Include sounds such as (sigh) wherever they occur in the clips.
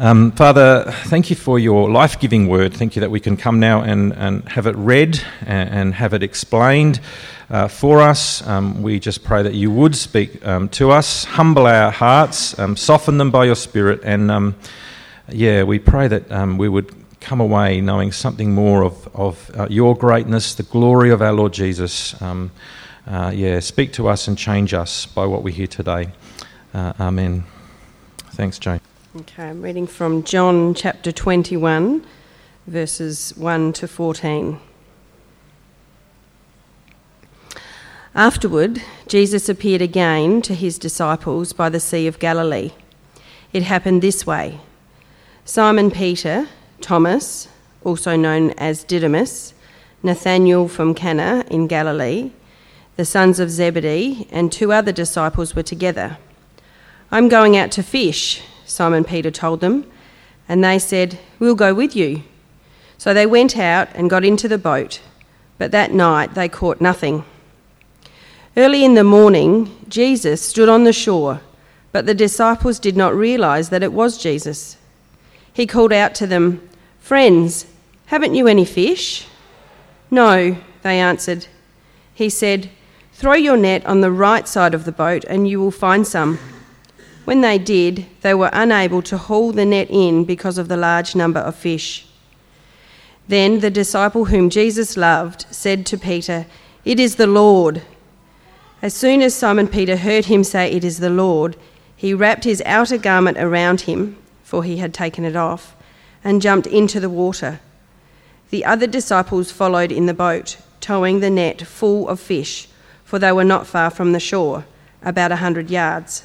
Um, Father, thank you for your life giving word. Thank you that we can come now and, and have it read and, and have it explained uh, for us. Um, we just pray that you would speak um, to us, humble our hearts, um, soften them by your Spirit, and um, yeah, we pray that um, we would come away knowing something more of, of uh, your greatness, the glory of our Lord Jesus. Uh, yeah, speak to us and change us by what we hear today. Uh, amen. Thanks, Jane. Okay, I'm reading from John chapter 21, verses 1 to 14. Afterward, Jesus appeared again to his disciples by the Sea of Galilee. It happened this way Simon Peter, Thomas, also known as Didymus, Nathanael from Cana in Galilee, the sons of Zebedee, and two other disciples were together. I'm going out to fish Simon Peter told them, and they said, We'll go with you. So they went out and got into the boat, but that night they caught nothing. Early in the morning, Jesus stood on the shore, but the disciples did not realize that it was Jesus. He called out to them, Friends, haven't you any fish? No, they answered. He said, Throw your net on the right side of the boat and you will find some. When they did, they were unable to haul the net in because of the large number of fish. Then the disciple whom Jesus loved said to Peter, It is the Lord. As soon as Simon Peter heard him say, It is the Lord, he wrapped his outer garment around him, for he had taken it off, and jumped into the water. The other disciples followed in the boat, towing the net full of fish, for they were not far from the shore, about a hundred yards.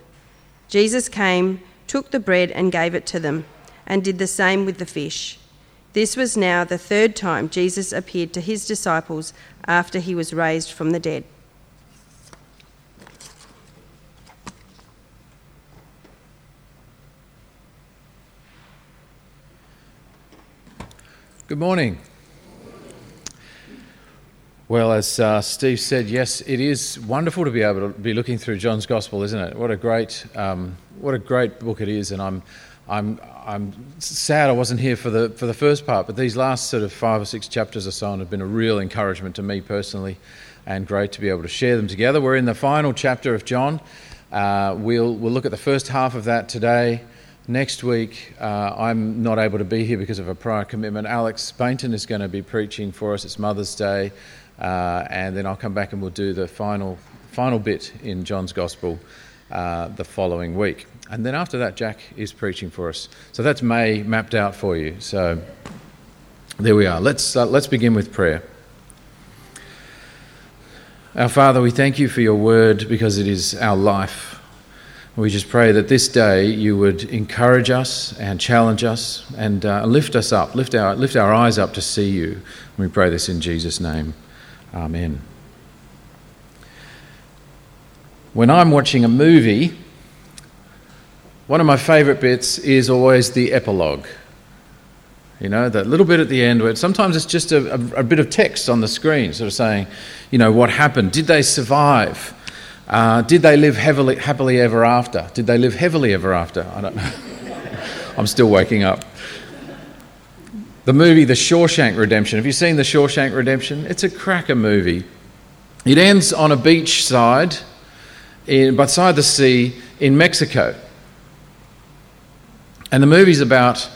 Jesus came, took the bread, and gave it to them, and did the same with the fish. This was now the third time Jesus appeared to his disciples after he was raised from the dead. Good morning. Well, as uh, Steve said, yes, it is wonderful to be able to be looking through John's Gospel, isn't it? What a great, um, what a great book it is, and I'm, I'm, I'm sad I wasn't here for the for the first part, but these last sort of five or six chapters or so have been a real encouragement to me personally, and great to be able to share them together. We're in the final chapter of John. Uh, we'll we'll look at the first half of that today. Next week, uh, I'm not able to be here because of a prior commitment. Alex Bainton is going to be preaching for us. It's Mother's Day. Uh, and then I'll come back and we'll do the final, final bit in John's Gospel uh, the following week. And then after that, Jack is preaching for us. So that's May mapped out for you. So there we are. Let's, uh, let's begin with prayer. Our Father, we thank you for your word because it is our life. We just pray that this day you would encourage us and challenge us and uh, lift us up, lift our, lift our eyes up to see you. we pray this in Jesus' name. Amen. When I'm watching a movie, one of my favourite bits is always the epilogue. You know, that little bit at the end where sometimes it's just a, a, a bit of text on the screen, sort of saying, you know, what happened? Did they survive? Uh, did they live heavily, happily ever after? Did they live heavily ever after? I don't know. (laughs) I'm still waking up the movie The Shawshank Redemption. Have you seen The Shawshank Redemption? It's a cracker movie. It ends on a beach side, in, beside the sea, in Mexico. And the movie's about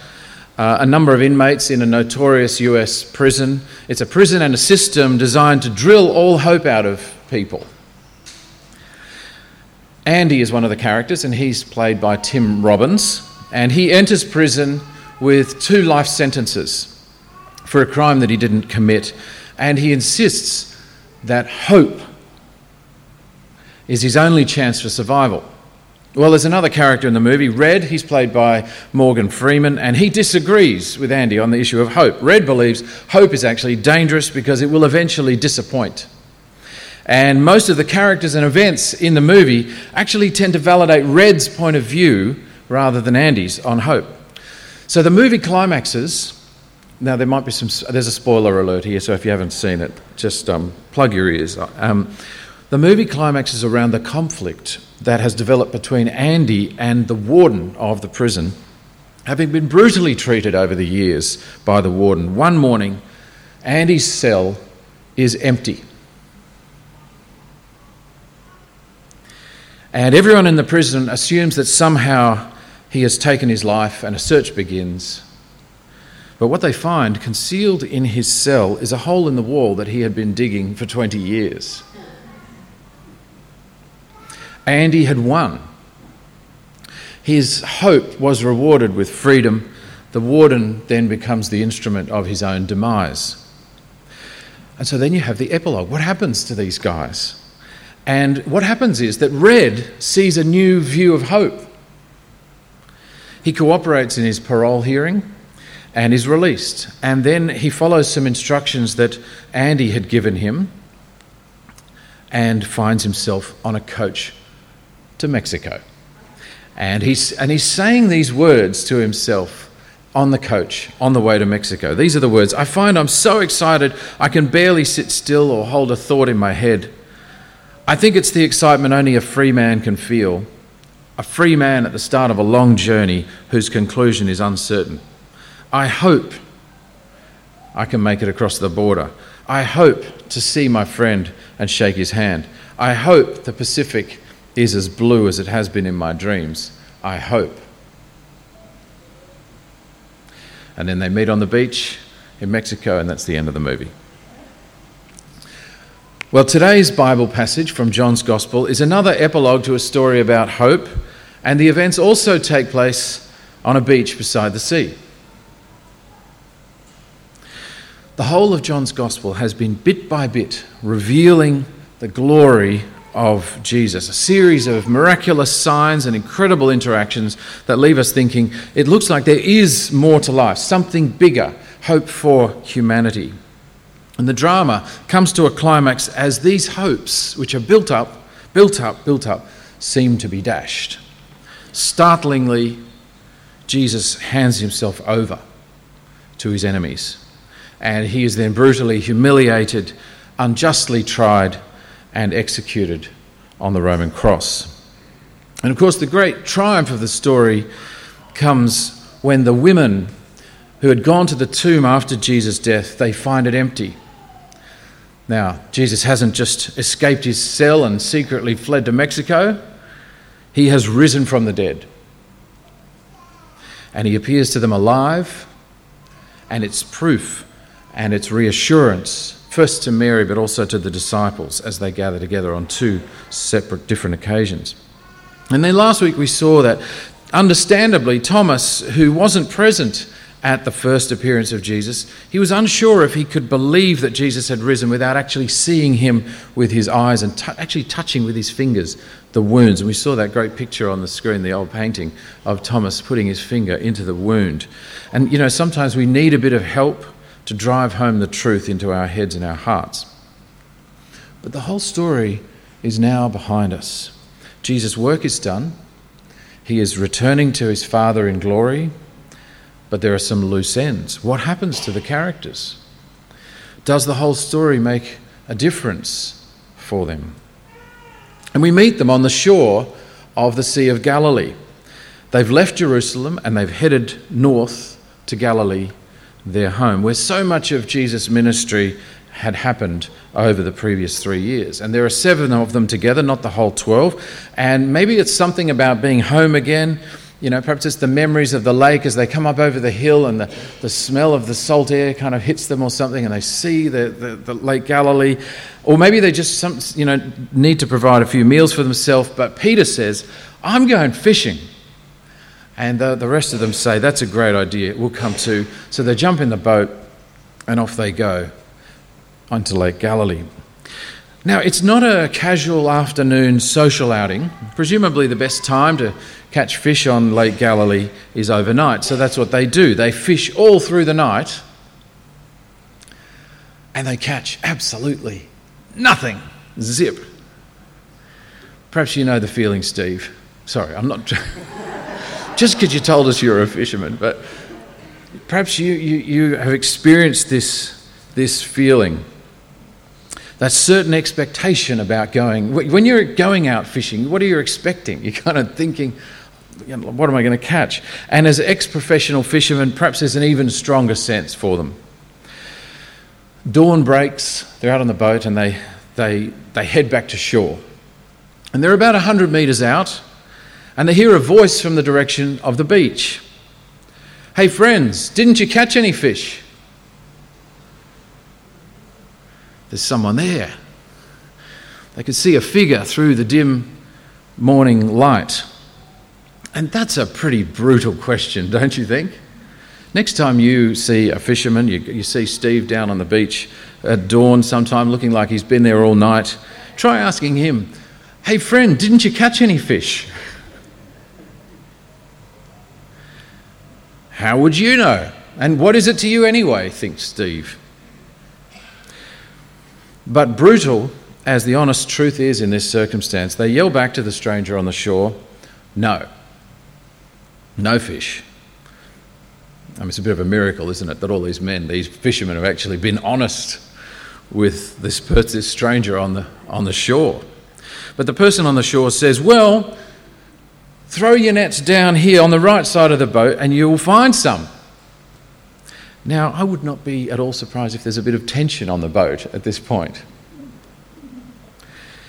uh, a number of inmates in a notorious US prison. It's a prison and a system designed to drill all hope out of people. Andy is one of the characters, and he's played by Tim Robbins. And he enters prison with two life sentences for a crime that he didn't commit. And he insists that hope is his only chance for survival. Well, there's another character in the movie, Red. He's played by Morgan Freeman, and he disagrees with Andy on the issue of hope. Red believes hope is actually dangerous because it will eventually disappoint. And most of the characters and events in the movie actually tend to validate Red's point of view rather than Andy's on hope. So the movie climaxes. Now, there might be some, there's a spoiler alert here, so if you haven't seen it, just um, plug your ears. Um, the movie climaxes around the conflict that has developed between Andy and the warden of the prison, having been brutally treated over the years by the warden. One morning, Andy's cell is empty. And everyone in the prison assumes that somehow he has taken his life and a search begins. But what they find concealed in his cell is a hole in the wall that he had been digging for 20 years. Andy had won. His hope was rewarded with freedom. The warden then becomes the instrument of his own demise. And so then you have the epilogue. What happens to these guys? And what happens is that Red sees a new view of hope. He cooperates in his parole hearing and is released. And then he follows some instructions that Andy had given him and finds himself on a coach to Mexico. And he's, and he's saying these words to himself on the coach on the way to Mexico. These are the words I find I'm so excited I can barely sit still or hold a thought in my head. I think it's the excitement only a free man can feel. A free man at the start of a long journey whose conclusion is uncertain. I hope I can make it across the border. I hope to see my friend and shake his hand. I hope the Pacific is as blue as it has been in my dreams. I hope. And then they meet on the beach in Mexico, and that's the end of the movie. Well, today's Bible passage from John's Gospel is another epilogue to a story about hope, and the events also take place on a beach beside the sea. The whole of John's Gospel has been bit by bit revealing the glory of Jesus, a series of miraculous signs and incredible interactions that leave us thinking it looks like there is more to life, something bigger, hope for humanity. And the drama comes to a climax as these hopes, which are built up, built up, built up, seem to be dashed. Startlingly, Jesus hands himself over to his enemies, and he is then brutally humiliated, unjustly tried, and executed on the Roman cross. And of course, the great triumph of the story comes when the women who had gone to the tomb after Jesus' death, they find it empty. Now, Jesus hasn't just escaped his cell and secretly fled to Mexico. He has risen from the dead. And he appears to them alive, and it's proof and it's reassurance first to Mary, but also to the disciples as they gather together on two separate, different occasions. And then last week we saw that, understandably, Thomas, who wasn't present at the first appearance of Jesus, he was unsure if he could believe that Jesus had risen without actually seeing him with his eyes and t- actually touching with his fingers the wounds. And we saw that great picture on the screen, the old painting of Thomas putting his finger into the wound. And you know, sometimes we need a bit of help to drive home the truth into our heads and our hearts. But the whole story is now behind us. Jesus' work is done. He is returning to his Father in glory, but there are some loose ends. What happens to the characters? Does the whole story make a difference for them? And we meet them on the shore of the Sea of Galilee. They've left Jerusalem and they've headed north to Galilee their home, where so much of Jesus' ministry had happened over the previous three years. And there are seven of them together, not the whole 12. And maybe it's something about being home again. You know, perhaps it's the memories of the lake as they come up over the hill and the, the smell of the salt air kind of hits them or something and they see the, the, the Lake Galilee. Or maybe they just, some, you know, need to provide a few meals for themselves. But Peter says, I'm going fishing. And the, the rest of them say, That's a great idea, we'll come too. So they jump in the boat and off they go onto Lake Galilee. Now, it's not a casual afternoon social outing. Presumably, the best time to catch fish on Lake Galilee is overnight. So that's what they do. They fish all through the night and they catch absolutely nothing. Zip. Perhaps you know the feeling, Steve. Sorry, I'm not. (laughs) just because you told us you're a fisherman, but perhaps you, you, you have experienced this, this feeling that certain expectation about going. When you're going out fishing, what are you expecting? You're kind of thinking, what am I going to catch? And as ex professional fishermen, perhaps there's an even stronger sense for them. Dawn breaks, they're out on the boat, and they, they, they head back to shore. And they're about 100 metres out, and they hear a voice from the direction of the beach. Hey, friends, didn't you catch any fish? There's someone there. They could see a figure through the dim morning light. And that's a pretty brutal question, (laughs) don't you think? Next time you see a fisherman, you, you see Steve down on the beach at dawn sometime looking like he's been there all night, try asking him, Hey friend, didn't you catch any fish? (laughs) How would you know? And what is it to you anyway? thinks Steve. But brutal as the honest truth is in this circumstance, they yell back to the stranger on the shore, No, no fish. I mean, it's a bit of a miracle, isn't it, that all these men, these fishermen, have actually been honest with this, this stranger on the, on the shore. But the person on the shore says, Well, throw your nets down here on the right side of the boat and you'll find some. Now, I would not be at all surprised if there's a bit of tension on the boat at this point.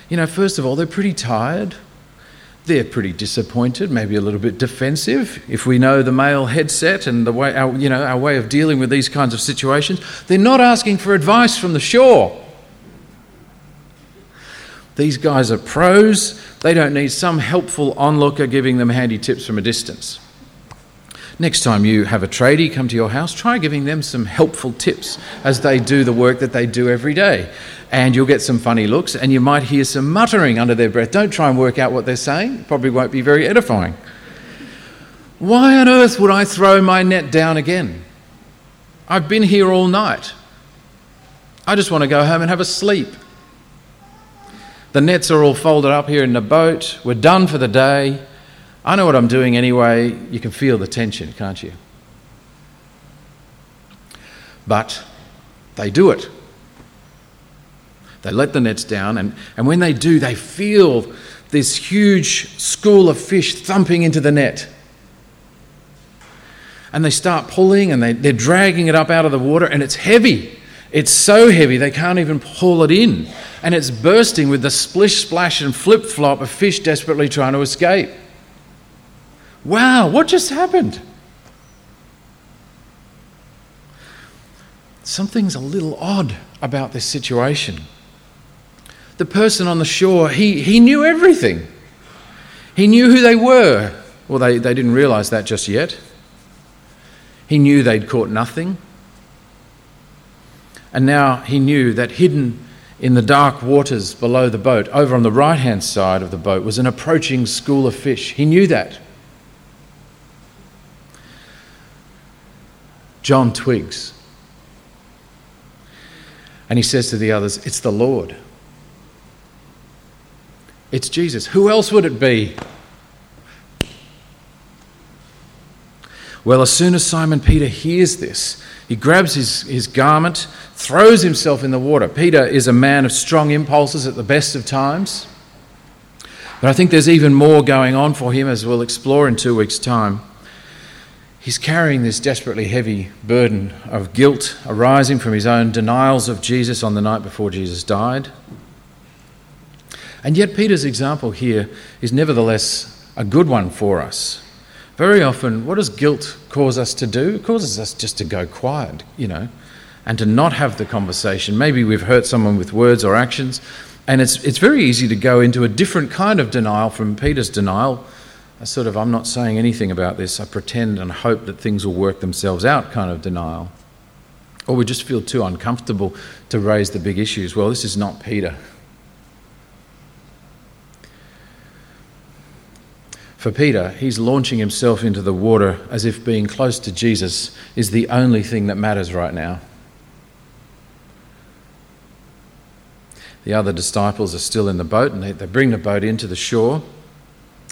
You know, first of all, they're pretty tired. They're pretty disappointed, maybe a little bit defensive. If we know the male headset and the way, our, you know, our way of dealing with these kinds of situations, they're not asking for advice from the shore. These guys are pros. They don't need some helpful onlooker giving them handy tips from a distance. Next time you have a tradie come to your house, try giving them some helpful tips as they do the work that they do every day. And you'll get some funny looks and you might hear some muttering under their breath. Don't try and work out what they're saying, it probably won't be very edifying. Why on earth would I throw my net down again? I've been here all night. I just want to go home and have a sleep. The nets are all folded up here in the boat. We're done for the day. I know what I'm doing anyway. You can feel the tension, can't you? But they do it. They let the nets down, and, and when they do, they feel this huge school of fish thumping into the net. And they start pulling and they, they're dragging it up out of the water, and it's heavy. It's so heavy they can't even pull it in. And it's bursting with the splish, splash, and flip flop of fish desperately trying to escape. Wow, what just happened? Something's a little odd about this situation. The person on the shore, he, he knew everything. He knew who they were. Well, they, they didn't realize that just yet. He knew they'd caught nothing. And now he knew that hidden in the dark waters below the boat, over on the right hand side of the boat, was an approaching school of fish. He knew that. John twigs. And he says to the others, It's the Lord. It's Jesus. Who else would it be? Well, as soon as Simon Peter hears this, he grabs his, his garment, throws himself in the water. Peter is a man of strong impulses at the best of times. But I think there's even more going on for him, as we'll explore in two weeks' time. He's carrying this desperately heavy burden of guilt arising from his own denials of Jesus on the night before Jesus died. And yet, Peter's example here is nevertheless a good one for us. Very often, what does guilt cause us to do? It causes us just to go quiet, you know, and to not have the conversation. Maybe we've hurt someone with words or actions, and it's, it's very easy to go into a different kind of denial from Peter's denial a sort of I'm not saying anything about this, I pretend and hope that things will work themselves out kind of denial. Or we just feel too uncomfortable to raise the big issues. Well, this is not Peter. For Peter, he's launching himself into the water as if being close to Jesus is the only thing that matters right now. The other disciples are still in the boat and they, they bring the boat into the shore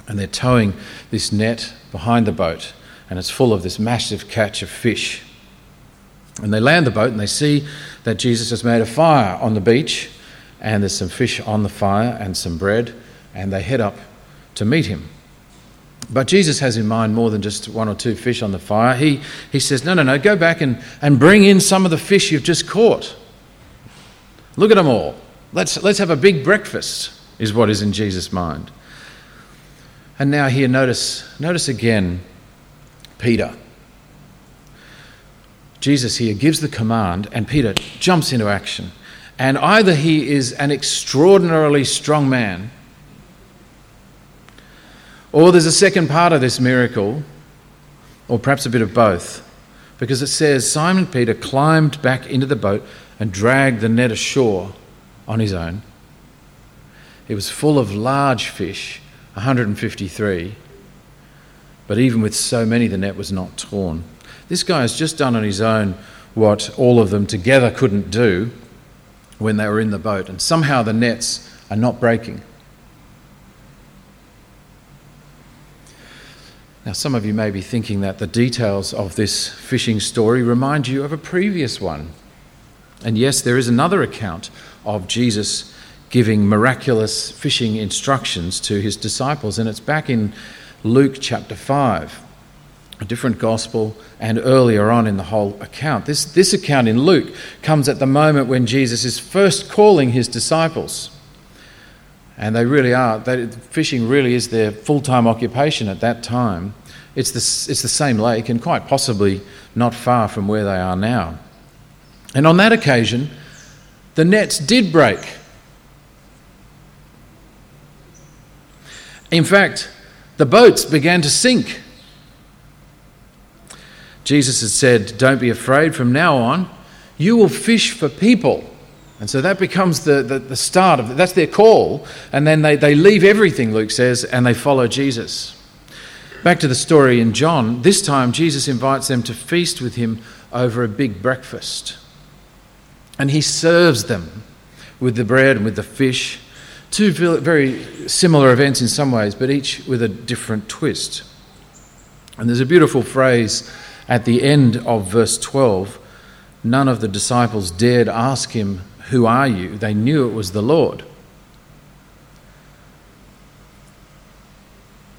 and they're towing this net behind the boat and it's full of this massive catch of fish. And they land the boat and they see that Jesus has made a fire on the beach and there's some fish on the fire and some bread and they head up to meet him. But Jesus has in mind more than just one or two fish on the fire. He, he says, No, no, no, go back and, and bring in some of the fish you've just caught. Look at them all. Let's, let's have a big breakfast, is what is in Jesus' mind. And now, here, notice, notice again Peter. Jesus here gives the command, and Peter jumps into action. And either he is an extraordinarily strong man or there's a second part of this miracle, or perhaps a bit of both, because it says Simon Peter climbed back into the boat and dragged the net ashore on his own. It was full of large fish, 153, but even with so many, the net was not torn. This guy has just done on his own what all of them together couldn't do when they were in the boat, and somehow the nets are not breaking. Now, some of you may be thinking that the details of this fishing story remind you of a previous one. And yes, there is another account of Jesus giving miraculous fishing instructions to his disciples, and it's back in Luke chapter 5, a different gospel, and earlier on in the whole account. This, this account in Luke comes at the moment when Jesus is first calling his disciples. And they really are, they, fishing really is their full time occupation at that time. It's the, it's the same lake and quite possibly not far from where they are now. And on that occasion, the nets did break. In fact, the boats began to sink. Jesus had said, Don't be afraid, from now on, you will fish for people. And so that becomes the, the, the start of that's their call. And then they, they leave everything, Luke says, and they follow Jesus. Back to the story in John, this time Jesus invites them to feast with him over a big breakfast. And he serves them with the bread and with the fish. Two very similar events in some ways, but each with a different twist. And there's a beautiful phrase at the end of verse 12 none of the disciples dared ask him who are you? They knew it was the Lord.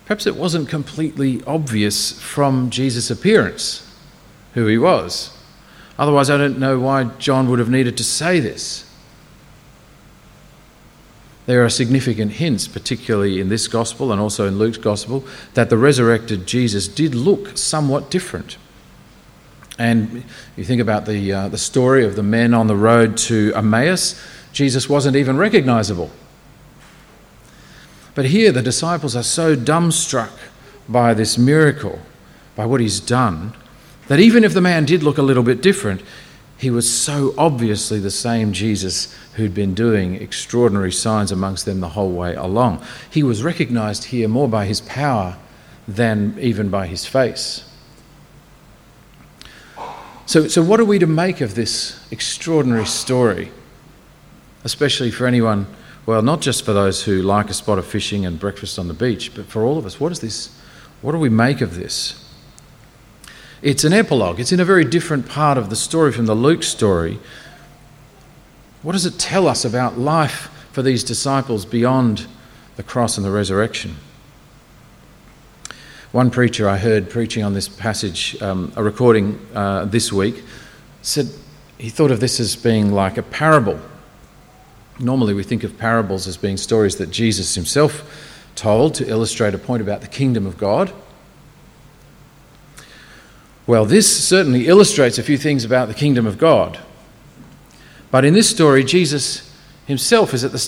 Perhaps it wasn't completely obvious from Jesus' appearance who he was. Otherwise, I don't know why John would have needed to say this. There are significant hints, particularly in this gospel and also in Luke's gospel, that the resurrected Jesus did look somewhat different. And you think about the, uh, the story of the men on the road to Emmaus, Jesus wasn't even recognizable. But here the disciples are so dumbstruck by this miracle, by what he's done, that even if the man did look a little bit different, he was so obviously the same Jesus who'd been doing extraordinary signs amongst them the whole way along. He was recognized here more by his power than even by his face. So, so what are we to make of this extraordinary story? Especially for anyone, well, not just for those who like a spot of fishing and breakfast on the beach, but for all of us. What is this? What do we make of this? It's an epilogue. It's in a very different part of the story from the Luke story. What does it tell us about life for these disciples beyond the cross and the resurrection? One preacher I heard preaching on this passage, um, a recording uh, this week, said he thought of this as being like a parable. Normally, we think of parables as being stories that Jesus himself told to illustrate a point about the kingdom of God. Well, this certainly illustrates a few things about the kingdom of God. But in this story, Jesus himself is at the,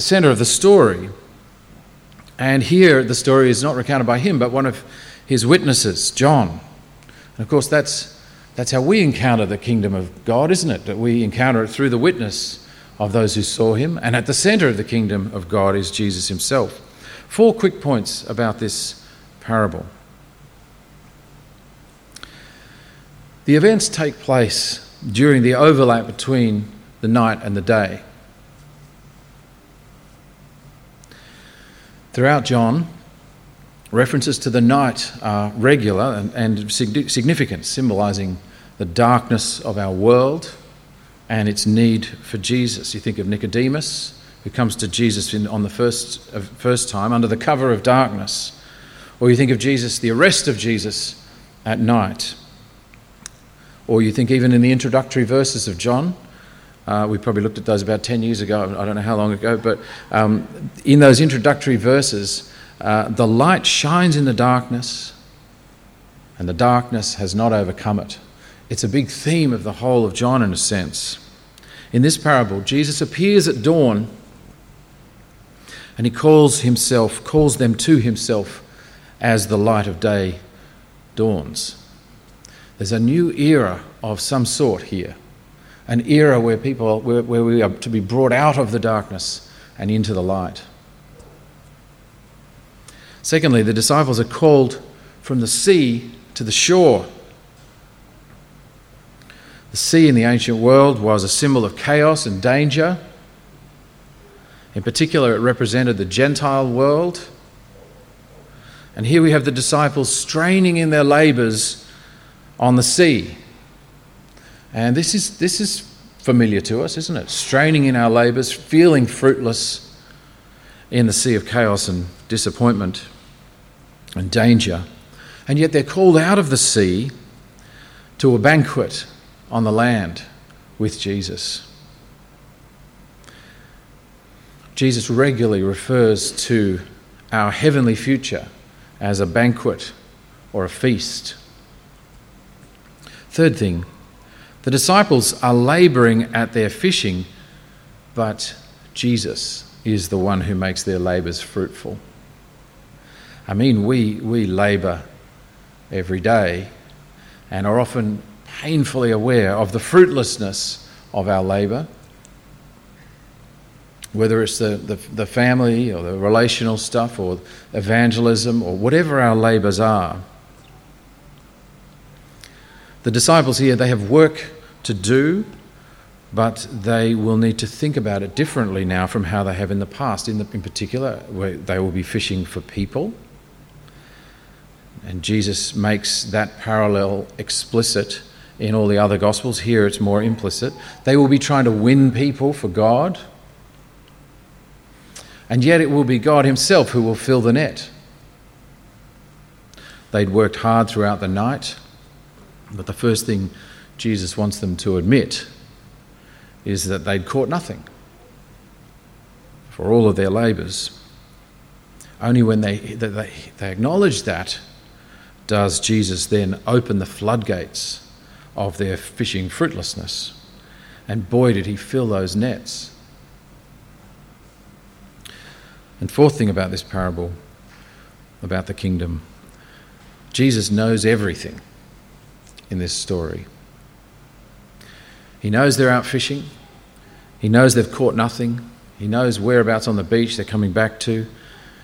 center of the story. And here the story is not recounted by him, but one of his witnesses, John. And of course, that's, that's how we encounter the kingdom of God, isn't it? That we encounter it through the witness of those who saw him. And at the center of the kingdom of God is Jesus himself. Four quick points about this parable. The events take place during the overlap between the night and the day. Throughout John, references to the night are regular and, and significant, symbolizing the darkness of our world and its need for Jesus. You think of Nicodemus, who comes to Jesus in, on the first, uh, first time under the cover of darkness. Or you think of Jesus, the arrest of Jesus at night. Or you think even in the introductory verses of John, uh, we probably looked at those about 10 years ago, I don't know how long ago, but um, in those introductory verses, uh, the light shines in the darkness, and the darkness has not overcome it. It's a big theme of the whole of John, in a sense. In this parable, Jesus appears at dawn and he calls himself, calls them to himself as the light of day dawns. There's a new era of some sort here, an era where people, where, where we are to be brought out of the darkness and into the light. Secondly, the disciples are called from the sea to the shore. The sea in the ancient world was a symbol of chaos and danger. In particular, it represented the Gentile world. And here we have the disciples straining in their labours on the sea. And this is, this is familiar to us, isn't it? Straining in our labours, feeling fruitless in the sea of chaos and disappointment and danger. And yet they're called out of the sea to a banquet on the land with Jesus. Jesus regularly refers to our heavenly future as a banquet or a feast. Third thing, the disciples are laboring at their fishing, but Jesus is the one who makes their labors fruitful. I mean, we, we labor every day and are often painfully aware of the fruitlessness of our labor, whether it's the, the, the family or the relational stuff or evangelism or whatever our labors are. The disciples here, they have work to do, but they will need to think about it differently now from how they have in the past. In, the, in particular, they will be fishing for people. And Jesus makes that parallel explicit in all the other Gospels. Here it's more implicit. They will be trying to win people for God. And yet it will be God Himself who will fill the net. They'd worked hard throughout the night. But the first thing Jesus wants them to admit is that they'd caught nothing for all of their labours. Only when they, they, they acknowledge that does Jesus then open the floodgates of their fishing fruitlessness. And boy, did he fill those nets. And fourth thing about this parable, about the kingdom, Jesus knows everything in this story. He knows they're out fishing. He knows they've caught nothing. He knows whereabouts on the beach they're coming back to.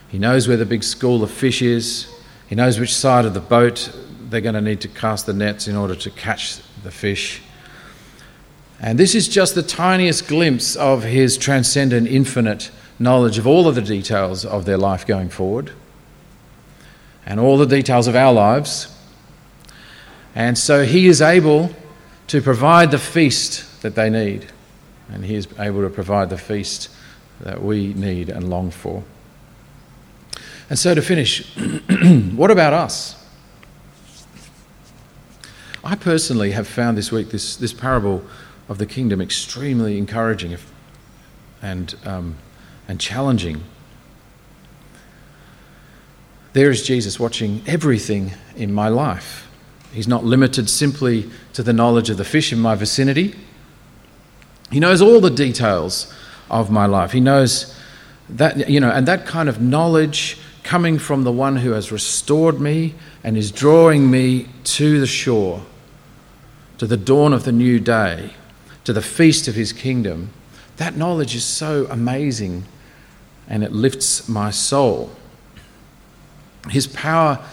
He knows where the big school of fish is. He knows which side of the boat they're going to need to cast the nets in order to catch the fish. And this is just the tiniest glimpse of his transcendent, infinite knowledge of all of the details of their life going forward and all the details of our lives. And so he is able to provide the feast that they need. And he is able to provide the feast that we need and long for. And so to finish, (clears throat) what about us? I personally have found this week this, this parable of the kingdom extremely encouraging and, um, and challenging. There is Jesus watching everything in my life. He's not limited simply to the knowledge of the fish in my vicinity. He knows all the details of my life. He knows that, you know, and that kind of knowledge coming from the one who has restored me and is drawing me to the shore, to the dawn of the new day, to the feast of his kingdom, that knowledge is so amazing and it lifts my soul. His power,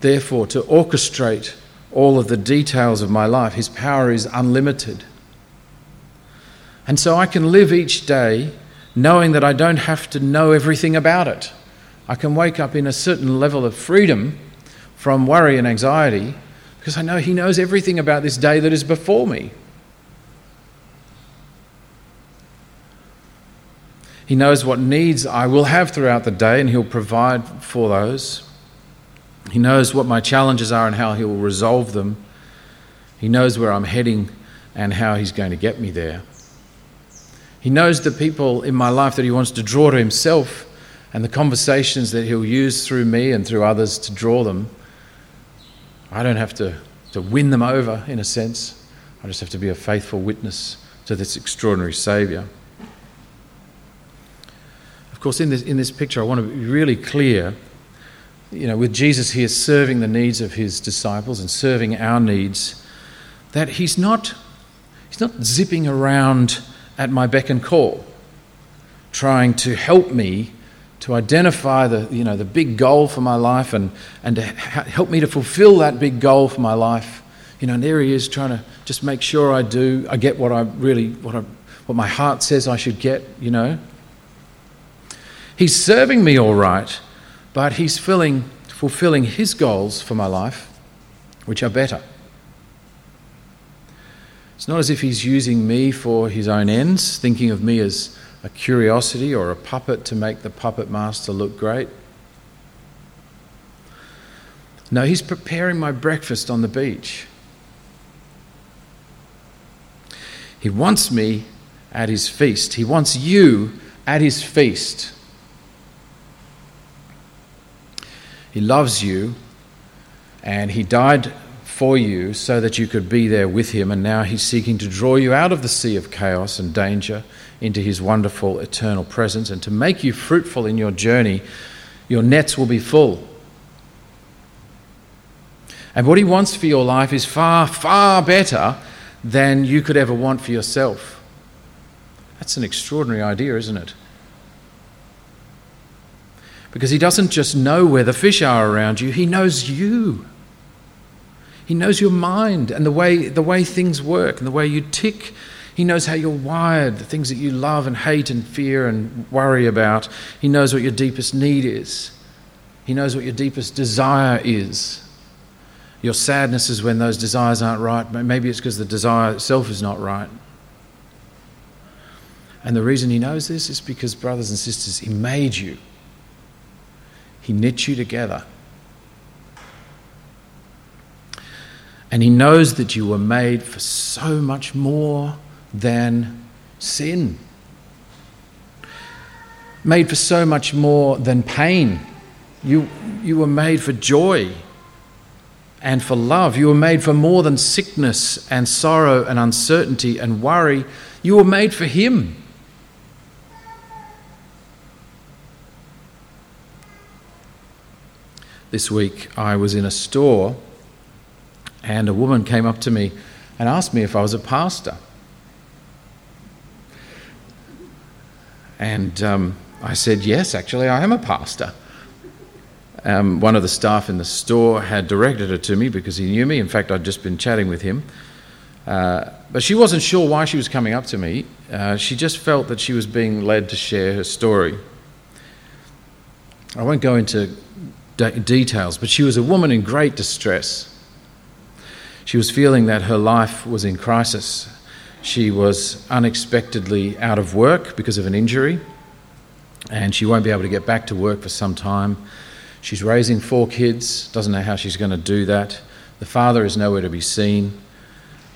therefore, to orchestrate all of the details of my life, His power is unlimited. And so I can live each day knowing that I don't have to know everything about it. I can wake up in a certain level of freedom from worry and anxiety because I know He knows everything about this day that is before me. He knows what needs I will have throughout the day, and He'll provide for those. He knows what my challenges are and how He will resolve them. He knows where I'm heading and how He's going to get me there. He knows the people in my life that He wants to draw to Himself and the conversations that He'll use through me and through others to draw them. I don't have to, to win them over, in a sense. I just have to be a faithful witness to this extraordinary Saviour. Of course, in this, in this picture, I want to be really clear. You know, with Jesus here serving the needs of his disciples and serving our needs, that he's not, he's not zipping around at my beck and call, trying to help me to identify the, you know, the big goal for my life and, and to ha- help me to fulfill that big goal for my life. You know, and there he is trying to just make sure I do, I get what I really, what, I, what my heart says I should get, you know. He's serving me all right, but he's filling, fulfilling his goals for my life, which are better. It's not as if he's using me for his own ends, thinking of me as a curiosity or a puppet to make the puppet master look great. No, he's preparing my breakfast on the beach. He wants me at his feast. He wants you at his feast. He loves you and he died for you so that you could be there with him. And now he's seeking to draw you out of the sea of chaos and danger into his wonderful eternal presence. And to make you fruitful in your journey, your nets will be full. And what he wants for your life is far, far better than you could ever want for yourself. That's an extraordinary idea, isn't it? Because he doesn't just know where the fish are around you, he knows you. He knows your mind and the way, the way things work and the way you tick. He knows how you're wired, the things that you love and hate and fear and worry about. He knows what your deepest need is. He knows what your deepest desire is. Your sadness is when those desires aren't right. Maybe it's because the desire itself is not right. And the reason he knows this is because, brothers and sisters, he made you, he knit you together. And He knows that you were made for so much more than sin, made for so much more than pain. You, you were made for joy and for love. You were made for more than sickness and sorrow and uncertainty and worry. You were made for Him. This week I was in a store and a woman came up to me and asked me if I was a pastor. And um, I said, Yes, actually, I am a pastor. Um, one of the staff in the store had directed her to me because he knew me. In fact, I'd just been chatting with him. Uh, but she wasn't sure why she was coming up to me. Uh, she just felt that she was being led to share her story. I won't go into de- details, but she was a woman in great distress. She was feeling that her life was in crisis. She was unexpectedly out of work because of an injury, and she won't be able to get back to work for some time. She's raising four kids, doesn't know how she's going to do that. The father is nowhere to be seen.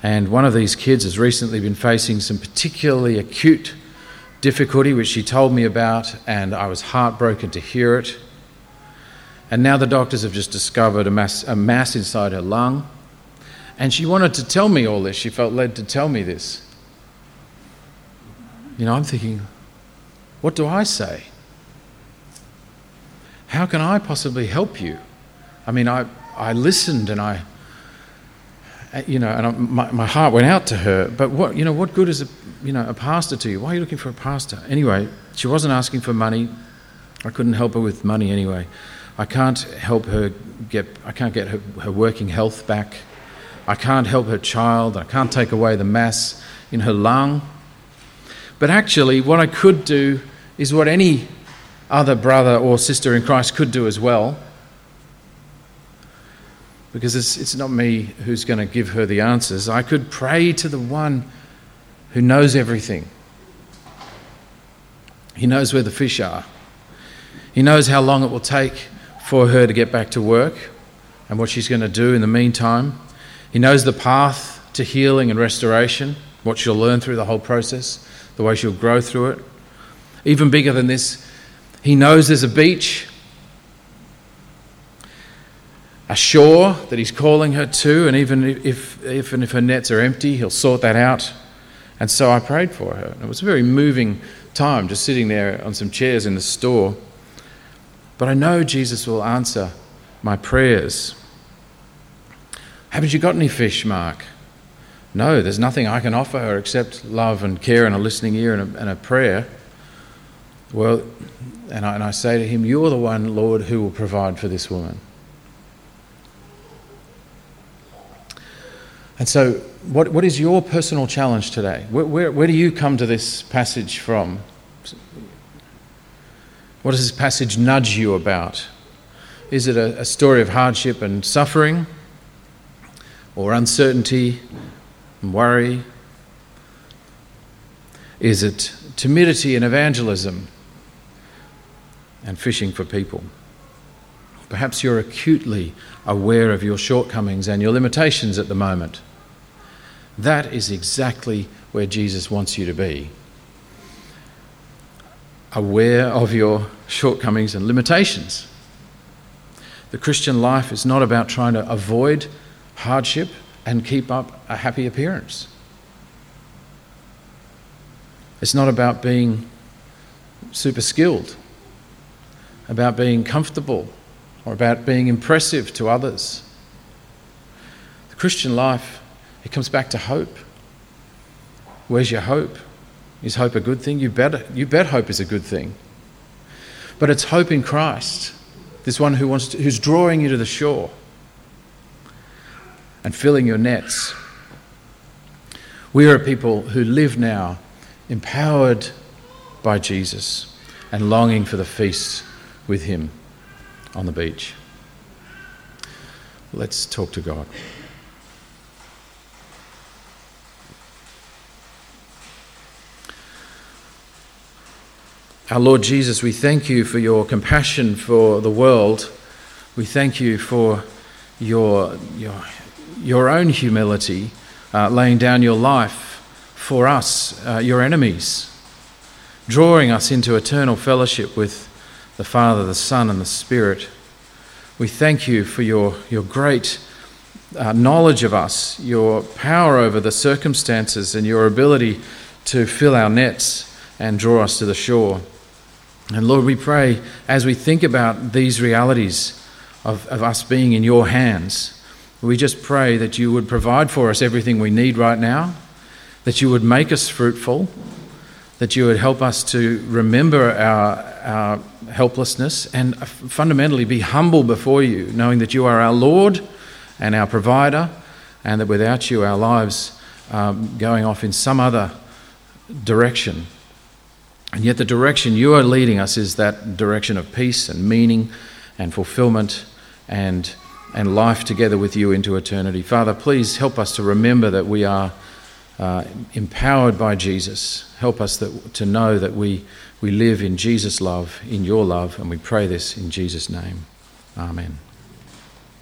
And one of these kids has recently been facing some particularly acute difficulty, which she told me about, and I was heartbroken to hear it. And now the doctors have just discovered a mass, a mass inside her lung. And she wanted to tell me all this. She felt led to tell me this. You know, I'm thinking, what do I say? How can I possibly help you? I mean, I, I listened and I, uh, you know, and I, my, my heart went out to her. But what, you know, what good is a, you know, a pastor to you? Why are you looking for a pastor? Anyway, she wasn't asking for money. I couldn't help her with money anyway. I can't help her get, I can't get her, her working health back. I can't help her child. I can't take away the mass in her lung. But actually, what I could do is what any other brother or sister in Christ could do as well. Because it's, it's not me who's going to give her the answers. I could pray to the one who knows everything. He knows where the fish are. He knows how long it will take for her to get back to work and what she's going to do in the meantime. He knows the path to healing and restoration, what she'll learn through the whole process, the way she'll grow through it. Even bigger than this, he knows there's a beach, a shore that he's calling her to, and even if, if, if her nets are empty, he'll sort that out. And so I prayed for her. It was a very moving time just sitting there on some chairs in the store. But I know Jesus will answer my prayers. Haven't you got any fish, Mark? No, there's nothing I can offer her except love and care and a listening ear and a, and a prayer. Well, and I, and I say to him, You're the one, Lord, who will provide for this woman. And so, what, what is your personal challenge today? Where, where, where do you come to this passage from? What does this passage nudge you about? Is it a, a story of hardship and suffering, or uncertainty and worry? Is it timidity and evangelism and fishing for people? Perhaps you're acutely aware of your shortcomings and your limitations at the moment. That is exactly where Jesus wants you to be. Aware of your shortcomings and limitations. The Christian life is not about trying to avoid hardship and keep up a happy appearance. It's not about being super skilled, about being comfortable, or about being impressive to others. The Christian life, it comes back to hope. Where's your hope? Is hope a good thing? You bet, you bet hope is a good thing. But it's hope in Christ, this one who wants to, who's drawing you to the shore and filling your nets. We are a people who live now empowered by Jesus and longing for the feast with Him on the beach. Let's talk to God. Our Lord Jesus, we thank you for your compassion for the world. We thank you for your, your, your own humility, uh, laying down your life for us, uh, your enemies, drawing us into eternal fellowship with the Father, the Son, and the Spirit. We thank you for your, your great uh, knowledge of us, your power over the circumstances, and your ability to fill our nets and draw us to the shore. And Lord, we pray as we think about these realities of, of us being in your hands, we just pray that you would provide for us everything we need right now, that you would make us fruitful, that you would help us to remember our, our helplessness and fundamentally be humble before you, knowing that you are our Lord and our provider, and that without you, our lives um, going off in some other direction. And yet, the direction you are leading us is that direction of peace and meaning and fulfillment and, and life together with you into eternity. Father, please help us to remember that we are uh, empowered by Jesus. Help us that, to know that we, we live in Jesus' love, in your love, and we pray this in Jesus' name. Amen.